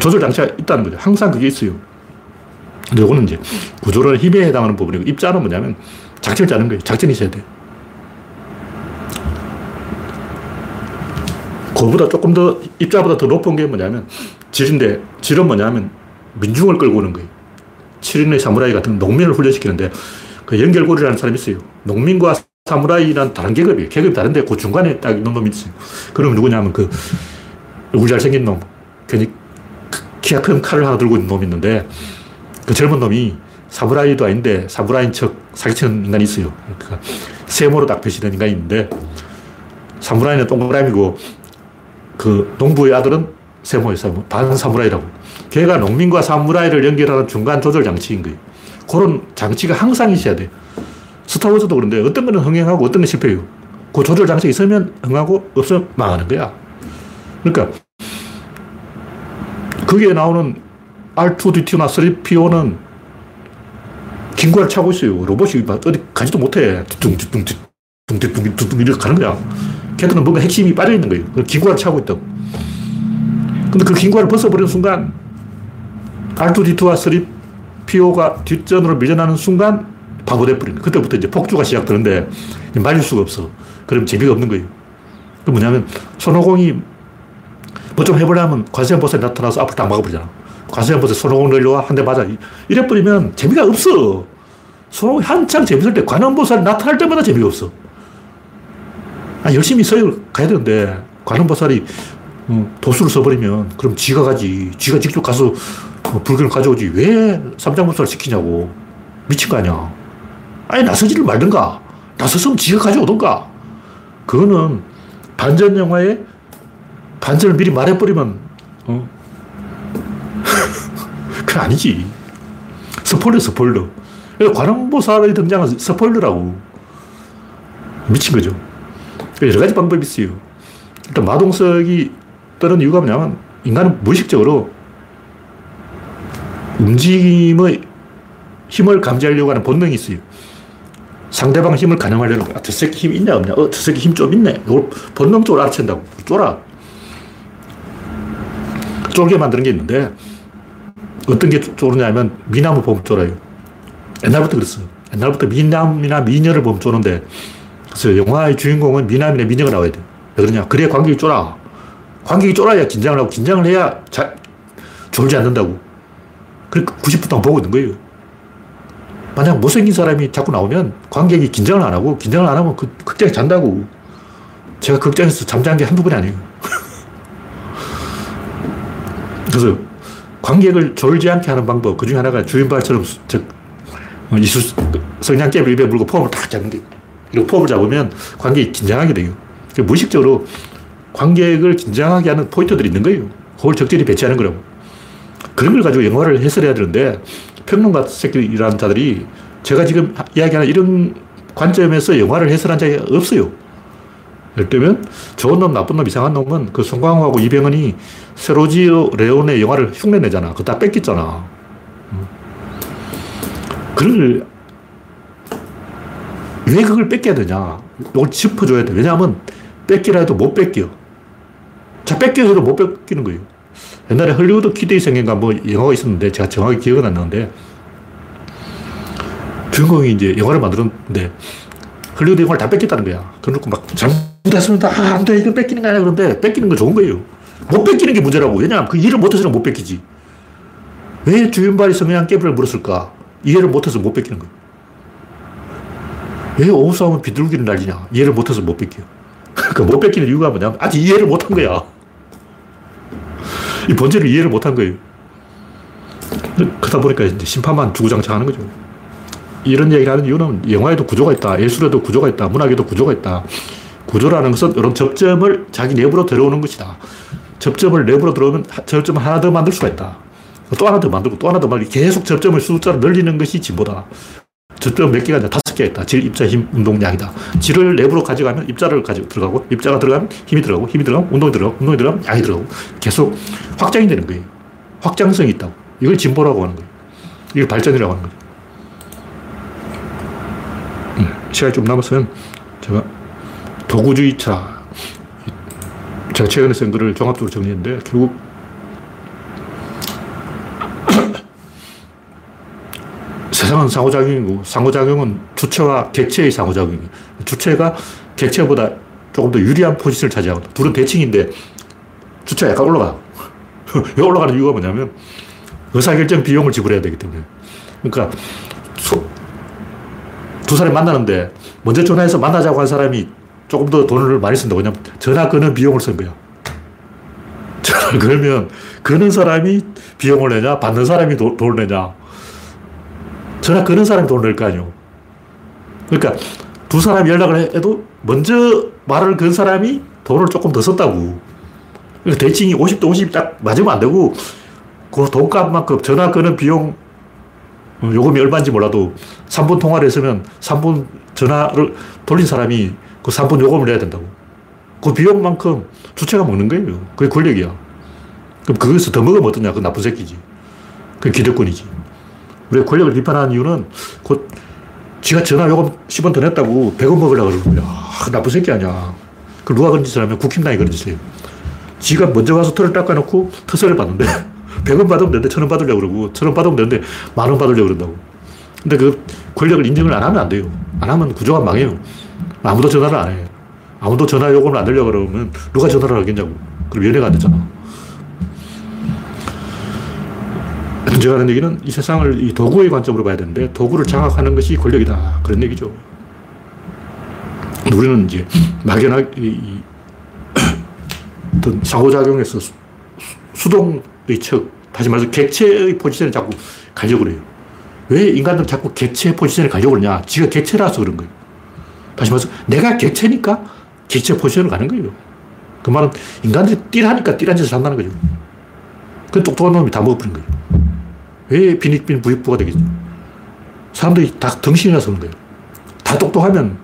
조절 장치가 있다는 거죠. 항상 그게 있어요. 근데 이거는 이제 구조론 힘에 해당하는 부분이고 입자는 뭐냐면 작전을 짜는 거예요. 작전이 있어야 돼. 그보다 조금 더 입자보다 더 높은 게 뭐냐면 질인데 질은 뭐냐면 민중을 끌고 오는 거예요. 7인의 사무라이 같은 농민을 훈련시키는데 그 연결고리라는 사람이 있어요. 농민과 사무라이란 다른 계급이에요. 계급이 다른데 그 중간에 딱 있는 놈이 있어요. 그럼 누구냐면 그 얼굴 잘생긴 놈, 괜히 키가 큰 칼을 하나 들고 있는 놈이 있는데 그 젊은 놈이 사무라이도 아닌데 사무라이인 척 사기치는 인간이 있어요. 그러니까 세모로 딱 표시된 인간이 있는데 사무라이는 동그라미고 그 농부의 아들은 세모예요. 반 사무라이라고. 걔가 농민과 사무라이를 연결하는 중간 조절 장치인 거예요. 그런 장치가 항상 있어야 돼요. 스타워즈도 그런데 어떤 거는 흥행하고 어떤 건 실패해요. 그 조절 장치가 있으면 흥하고 없으면 망하는 거야. 그러니까 거기에 나오는 R2D2나 3PO는 긴구를 차고 있어요. 로봇이 어디 가지도 못해. 둥둥둥 이렇게 가는 거야. 걔들은 뭔가 핵심이 빠져 있는 거예요. 긴구를 차고 있다고. 근데 그 긴구를 벗어버리는 순간 R2D2와 3PO가 뒷전으로 밀려나는 순간 바보돼 버리는 그때부터 이제 폭주가 시작되는데 말릴 수가 없어. 그럼 재미가 없는 거예요. 그 뭐냐면 손오공이 뭐 좀 해보려면 관세음보살이 나타나서 앞을 딱 막아버리잖아. 관세음보살 손오공 늘려와 한 대 맞아. 이래버리면 재미가 없어. 손오공이 한창 재밌을 때 관음보살이 나타날 때마다 재미가 없어. 아, 열심히 서열 가야 되는데 관음보살이 어, 도수를 써버리면 그럼 지가 가지. 지가 직접 가서 어, 불교를 가져오지. 왜 삼장보살 시키냐고. 미친 거 아니야. 아니, 나서지를 말든가. 나서서면 지가 가져오던가. 그거는 반전 영화에 반전을 미리 말해버리면, 어? <laughs> 그건 아니지. 스포일러, 스포일러. 관음보살의 등장은 스포일러라고. 미친 거죠. 여러 가지 방법이 있어요. 일단 마동석이 뜨는 이유가 뭐냐면 인간은 무의식적으로 움직임의 힘을 감지하려고 하는 본능이 있어요. 상대방 힘을 가늠하려는 거야. 저 새끼 힘 있냐, 없냐? 어, 저 새끼 힘 좀 있네. 이걸 본능적으로 알아챈다고. 쫄아. 쫄게 만드는 게 있는데, 어떤 게 쫄으냐면, 미남을 보면 쫄아요. 옛날부터 그랬어요. 옛날부터 미남이나 미녀를 보면 쫄는데, 그래서 영화의 주인공은 미남이나 미녀가 나와야 돼. 왜 그러냐? 그래야 관객이 쫄아. 관객이 쫄아야 긴장을 하고, 긴장을 해야 자, 졸지 않는다고. 그러니까 90분 동안 보고 있는 거예요. 만약 못생긴 사람이 자꾸 나오면 관객이 긴장을 안 하고, 긴장을 안 하면 그 극장에 잔다고. 제가 극장에서 잠자는 게 한두 번이 아니에요. <laughs> 그래서 관객을 졸지 않게 하는 방법, 그 중에 하나가 주인발처럼 즉, 이수, 성냥개를 입에 물고 폼을 딱 잡는 게 이렇게 폼을 잡으면 관객이 긴장하게 돼요. 무의식적으로 관객을 긴장하게 하는 포인트들이 있는 거예요. 그걸 적절히 배치하는 거라고. 그런 걸 가지고 영화를 해설해야 되는데 평론가 새끼라는 자들이 제가 지금 이야기하는 이런 관점에서 영화를 해설한 적이 없어요. 예를 들면 좋은 놈, 나쁜 놈, 이상한 놈은 그 송강호하고 이병헌이 세로지오 레온의 영화를 흉내내잖아. 그거 다 뺏겼잖아. 그걸 왜 그걸 베껴야 되냐? 이걸 짚어줘야 돼. 왜냐하면 베끼라 해도 못 베껴. 자, 베껴서도 못 베끼는 거예요. 옛날에 헐리우드 키드의 생애인가 뭐 영화가 있었는데 제가 정확히 기억은 안 나는데 주인공이 이제 영화를 만들었는데 헐리우드 영화를 다 베꼈다는 거야. 그래놓고 막 잘못했습니다. 아, 안 돼. 이건 베끼는 거 아니야. 그런데 베끼는 건 좋은 거예요. 못 베끼는 게 문제라고. 왜냐하면 그 일을 못해서는 못 베끼지. 왜 주인발이 성냥 깨비를 물었을까? 이해를 못해서 못 뺏기는 거예요. 왜 오후 싸움은 비둘기를 날리냐? 이해를 못해서 못 뺏겨. <laughs> 그러니까 못 뺏기는 이유가 뭐냐면 아직 이해를 못한 거야. 이 본질을 이해를 못한 거예요. 그러다 보니까 이제 심판만 주구장창 하는 거죠. 이런 얘기를 하는 이유는 영화에도 구조가 있다. 예술에도 구조가 있다. 문학에도 구조가 있다. 구조라는 것은 이런 접점을 자기 내부로 들어오는 것이다. 접점을 내부로 들어오면 접점을 하나 더 만들 수가 있다. 또 하나 더 만들고 또 하나 더 만들고 계속 접점을 숫자로 늘리는 것이 진보다. 접점 몇 개가 아니라 다섯 개가 있다. 질, 입자, 힘, 운동, 양이다. 질을 내부로 가져가면 입자를 가지고 들어가고, 입자가 들어가면 힘이 들어가고, 힘이 들어가면 운동이 들어가고, 운동이 들어가면 양이 들어가고, 계속 확장이 되는 거예요. 확장성이 있다고. 이걸 진보라고 하는 거예요. 이걸 발전이라고 하는 거죠. 음, 시간이 좀 남았으면 제가 도구주의차, 제가 최근에 쓴 글을 종합적으로 정리했는데, 결국 세상은 상호작용이고 상호작용은 주체와 객체의 상호작용이에요. 주체가 객체보다 조금 더 유리한 포지션을 차지하고 둘은 대칭인데 주체가 약간 올라가. <laughs> 왜 올라가는 이유가 뭐냐면 의사결정 비용을 지불해야 되기 때문에. 그러니까 소, 두 사람이 만나는데 먼저 전화해서 만나자고 한 사람이 조금 더 돈을 많이 쓴다. 왜냐면 전화 끄는 비용을 쓴 거야. <laughs> 전화 걸면 거는 사람이 비용을 내냐, 받는 사람이 도, 돈을 내냐. 전화 거는 사람이 돈을 낼 거 아니에요. 그러니까 두 사람이 연락을 해도 먼저 말을 건 사람이 돈을 조금 더 썼다고. 그러니까 대칭이 50대 50딱 맞으면 안 되고 그 돈값만큼 전화 거는 비용 어, 요금이 얼마인지 몰라도 3분 통화를 했으면 3분 전화를 돌린 사람이 그 3분 요금을 내야 된다고. 그 비용만큼 주체가 먹는 거예요. 그게 권력이야. 그럼 거기서 더 먹으면 어떠냐? 그 나쁜 새끼지. 그 기득권이지. 우리가 권력을 비판하는 이유는 곧 지가 전화 요금 10원 더 냈다고 100원 먹으려고 그러는 거야. 아, 나쁜 새끼 아니야. 그 누가 그런 짓을 하면 국힘당이 그런 짓을 해요. 지가 먼저 가서 털을 닦아놓고 터세를 받는데 <laughs> 100원 받으면 되는데 1000원 받으려고 그러고 1000원 받으면 되는데 만 원 받으려고 그런다고. 근데 그 권력을 인정을 안 하면 안 돼요. 안 하면 구조가 망해요. 아무도 전화를 안 해. 아무도 전화 요금을 안 내려고 그러면 누가 전화를 하겠냐고. 그럼 연애가 안 되잖아. 제가 하는 얘기는 이 세상을 이 도구의 관점으로 봐야 되는데 도구를 장악하는 것이 권력이다. 그런 얘기죠. 우리는 이제 막연하게 이, 어떤 상호작용에서 수, 수동의 척, 다시 말해서 객체의 포지션을 자꾸 가려고 해요. 왜 인간들은 자꾸 객체 포지션을 가려고 그러냐? 지가 객체라서 그런 거예요. 다시 말해서 내가 객체니까 객체 포지션을 가는 거예요. 그 말은 인간들이 띠라니까 띠란 짓을 한다는 거죠. 그 똑똑한 놈이 다 먹어버린 거예요. 왜 빈익빈 부익부가 되겠죠? 사람들이 다 덩신이라서 그런 거예요. 다 똑똑하면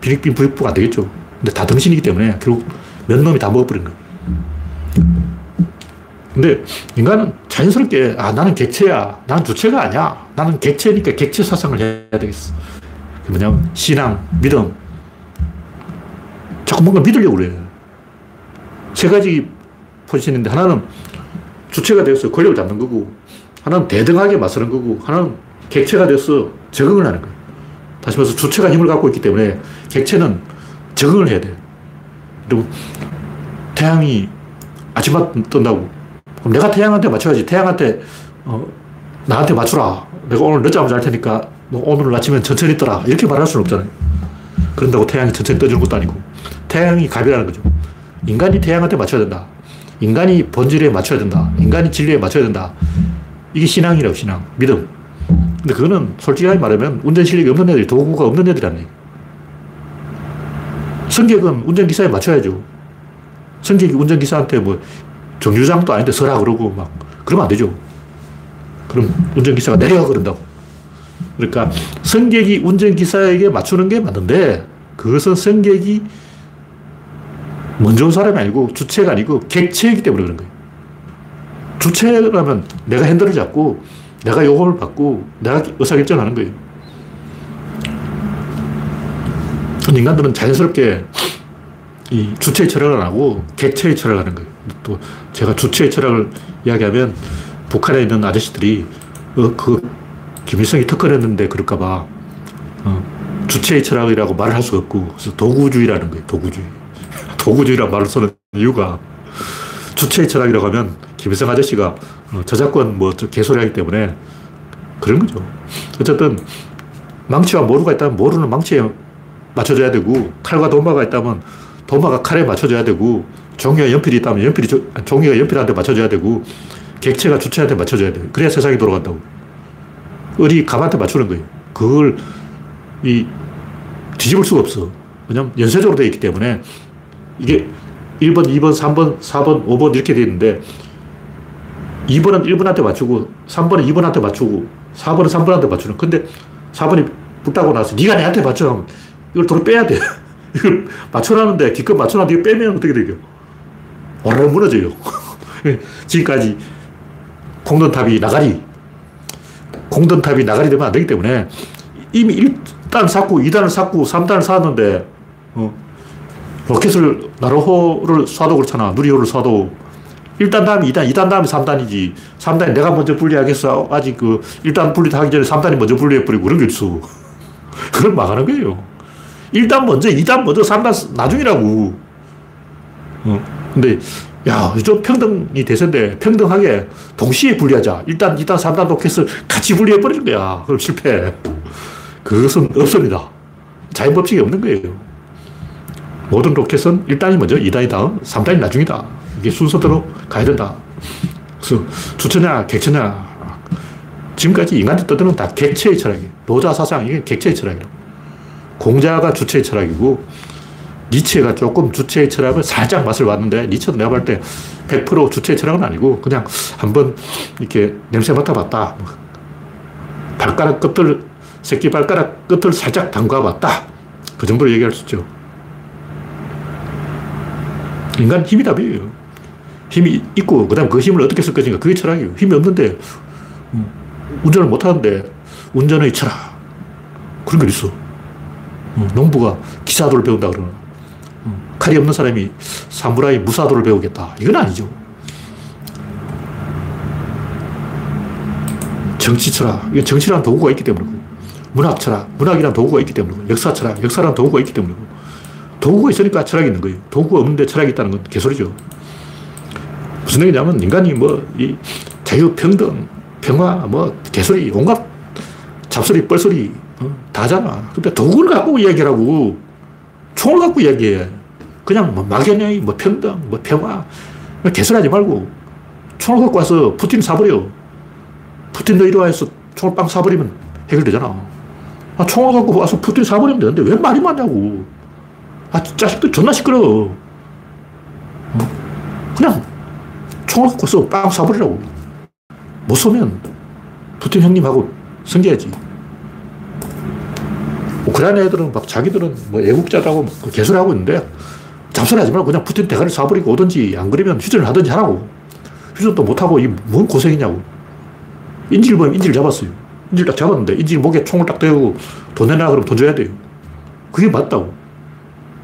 빈익빈 부익부가 안 되겠죠. 근데 다 덩신이기 때문에 결국 몇 놈이 다 먹어버린 거예요. 근데 인간은 자연스럽게, 아, 나는 객체야. 나는 주체가 아니야. 나는 객체니까 객체 사상을 해야 되겠어. 뭐냐면, 신앙, 믿음. 자꾸 뭔가 믿으려고 그래. 세 가지 포지션인데, 하나는 주체가 되어서 권력을 잡는 거고, 하나는 대등하게 맞서는 거고, 하나는 객체가 돼서 적응을 하는 거예요. 다시 말해서 주체가 힘을 갖고 있기 때문에 객체는 적응을 해야 돼요. 그리고 태양이 아침에 뜬다고. 그럼 내가 태양한테 맞춰야지. 태양한테, 어, 나한테 맞추라. 내가 오늘 늦잠을 잘 테니까 너 오늘 아침엔 천천히 떠라. 이렇게 말할 수는 없잖아요. 그런다고 태양이 천천히 떠주는 것도 아니고. 태양이 갑이라는 거죠. 인간이 태양한테 맞춰야 된다. 인간이 본질에 맞춰야 된다. 인간이 진리에 맞춰야 된다. 이게 신앙이라고, 신앙. 믿음. 근데 그거는 솔직하게 말하면 운전 실력이 없는 애들이 도구가 없는 애들이 아니에요. 성격은 운전기사에 맞춰야죠. 성격이 운전기사한테 뭐 정류장도 아닌데 서라 그러고 막 그러면 안 되죠. 그럼 운전기사가 내려 그런다고. 그러니까 성격이 운전기사에게 맞추는 게 맞는데 그것은 성격이 먼저 온 사람이 아니고 주체가 아니고 객체이기 때문에 그런 거예요. 주체라면 내가 핸들을 잡고 내가 요금을 받고 내가 의사결정하는 거예요. 인간들은 자연스럽게 이 주체의 철학을 안 하고 객체의 철학을 하는 거예요. 또 제가 주체의 철학을 이야기하면 북한에 있는 아저씨들이 어, 그 김일성이 특허냈는데 그럴까봐 어, 주체의 철학이라고 말을 할 수가 없고 그래서 도구주의라는 거예요. 도구주의. <laughs> 도구주의라는 말을 쓰는 이유가 주체의 철학이라고 하면 김일성 아저씨가 어, 저작권 뭐 개소리 하기 때문에 그런 거죠. 어쨌든 망치와 모루가 있다면 모루는 망치에 맞춰줘야 되고 칼과 도마가 있다면 도마가 칼에 맞춰줘야 되고 종이와 연필이 있다면 연필이 종이가 연필한테 맞춰줘야 되고 객체가 주체한테 맞춰줘야 돼요. 그래야 세상이 돌아간다고. 을이 감한테 맞추는 거예요. 그걸 이 뒤집을 수가 없어. 왜냐면 연쇄적으로 되어 있기 때문에 이게 1번, 2번, 3번, 4번, 5번 이렇게 되어 있는데 2번은 1번한테 맞추고 3번은 2번한테 맞추고 4번은 3번한테 맞추는. 근데 4번이 붙다고 나서 네가 내한테 맞춰. 이걸 돈을 빼야 돼. <laughs> 이걸 맞춰놨는데 기껏 맞춰놨는데 빼면 어떻게 되죠 오르르 무너져요. <laughs> 지금까지 공든탑이 나가리 공든탑이 나가리 되면 안 되기 때문에 이미 1단 샀고 2단을 샀고 3단을 샀는데 어, 로켓을 나로호를 쏴도 그렇잖아. 누리호를 쏴도 1단 다음에 2단, 2단 다음에 3단이지. 3단이 내가 먼저 분리하겠어. 아직 그 1단 분리하기 전에 3단이 먼저 분리해버리고 그런 게 있어. <laughs> 그걸 막하는 거예요. 1단 먼저, 2단 먼저, 3단 나중이라고. 어. 근데, 야, 좀 평등이 대세인데, 평등하게 동시에 분리하자. 1단, 2단, 3단 로켓을 같이 분리해버리는 거야. 그럼 실패. 그것은 없습니다. 자연 법칙이 없는 거예요. 모든 로켓은 1단이 먼저, 2단이 다음, 3단이 나중이다. 이게 순서대로 가야 된다. 그래서 주체냐, 객체냐. 지금까지 인간이 떠드는 다 객체의 철학이에요. 노자 사상, 이게 객체의 철학이에요. 공자가 주체의 철학이고, 니체가 조금 주체의 철학을 살짝 맛을 봤는데, 니체도 내가 볼 때 100% 주체의 철학은 아니고, 그냥 한번 이렇게 냄새 맡아봤다. 발가락 끝을, 새끼 발가락 끝을 살짝 담가봤다. 그 정도로 얘기할 수 있죠. 인간 힘이 답이에요. 힘이 있고, 그 다음 그 힘을 어떻게 쓸 것인가. 그게 철학이에요. 힘이 없는데, 음, 운전을 못 하는데, 운전의 철학. 그런 게 있어. 음, 농부가 기사도를 배운다 그러나. 음, 칼이 없는 사람이 사무라이 무사도를 배우겠다. 이건 아니죠. 정치 철학. 이게 정치라는 도구가 있기 때문이고. 문학 철학. 문학이라는 도구가 있기 때문이고. 역사 철학. 역사라는 도구가 있기 때문이고. 도구가 있으니까 철학이 있는 거예요. 도구가 없는데 철학이 있다는 건 개소리죠. 무슨 얘기냐면 인간이 뭐, 이 자유, 평등, 평화, 뭐, 개소리, 온갖 잡소리, 뻘소리, 어, 다잖아. 근데 도구를 갖고 이야기하라고. 총을 갖고 이야기해. 그냥 뭐 막연히 뭐 평등, 뭐 평화. 개소리 하지 말고. 총을 갖고 와서 푸틴 사버려. 푸틴도 이리 와서 총을 빵 사버리면 해결되잖아. 아, 총을 갖고 와서 푸틴 사버리면 되는데 왜 말이 많냐고. 아, 자식들 존나 시끄러워. 어? 그냥 총을 갖고 써. 빵 쏴버리라고. 못 쏘면 푸틴 형님하고 승계하지. 우크라이나 애들은 막 자기들은 뭐 애국자라고 그 개소리하고 있는데 잡소리 하지 말고 그냥 푸틴 대가리 쏴버리고 오든지 안 그러면 휴전을 하든지 하라고. 휴전도 못하고 이 뭔 고생이냐고. 인질 보면 인질 잡았어요. 인질 딱 잡았는데 인질 목에 총을 딱 대고 돈 내놔 그러면 돈 줘야 돼요. 그게 맞다고.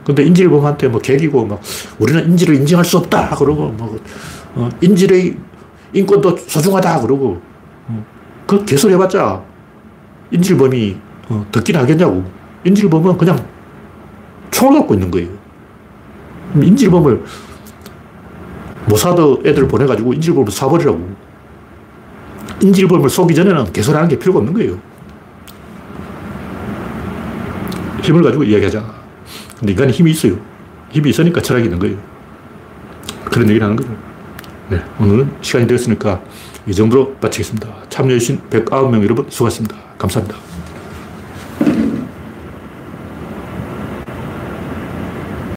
근데 인질범한테 뭐 개기고 막 우리는 인질을 인정할 수 없다 그러고 뭐 어, 인질의 인권도 소중하다 그러고 어, 그 개소리 해봤자 인질범이 어, 듣긴 하겠냐고 인질범은 그냥 총을 갖고 있는 거예요 인질범을 모사드 애들 보내가지고 인질범을 쏴버리라고 인질범을 쏘기 전에는 개소리 하는 게 필요가 없는 거예요 힘을 가지고 이야기하자 근데 인간이 힘이 있어요. 힘이 있으니까 철학이 있는 거예요. 그런 얘기를 하는 거죠. 네, 오늘은 시간이 되었으니까 이 정도로 마치겠습니다. 참여해주신 109명 여러분 수고하셨습니다. 감사합니다.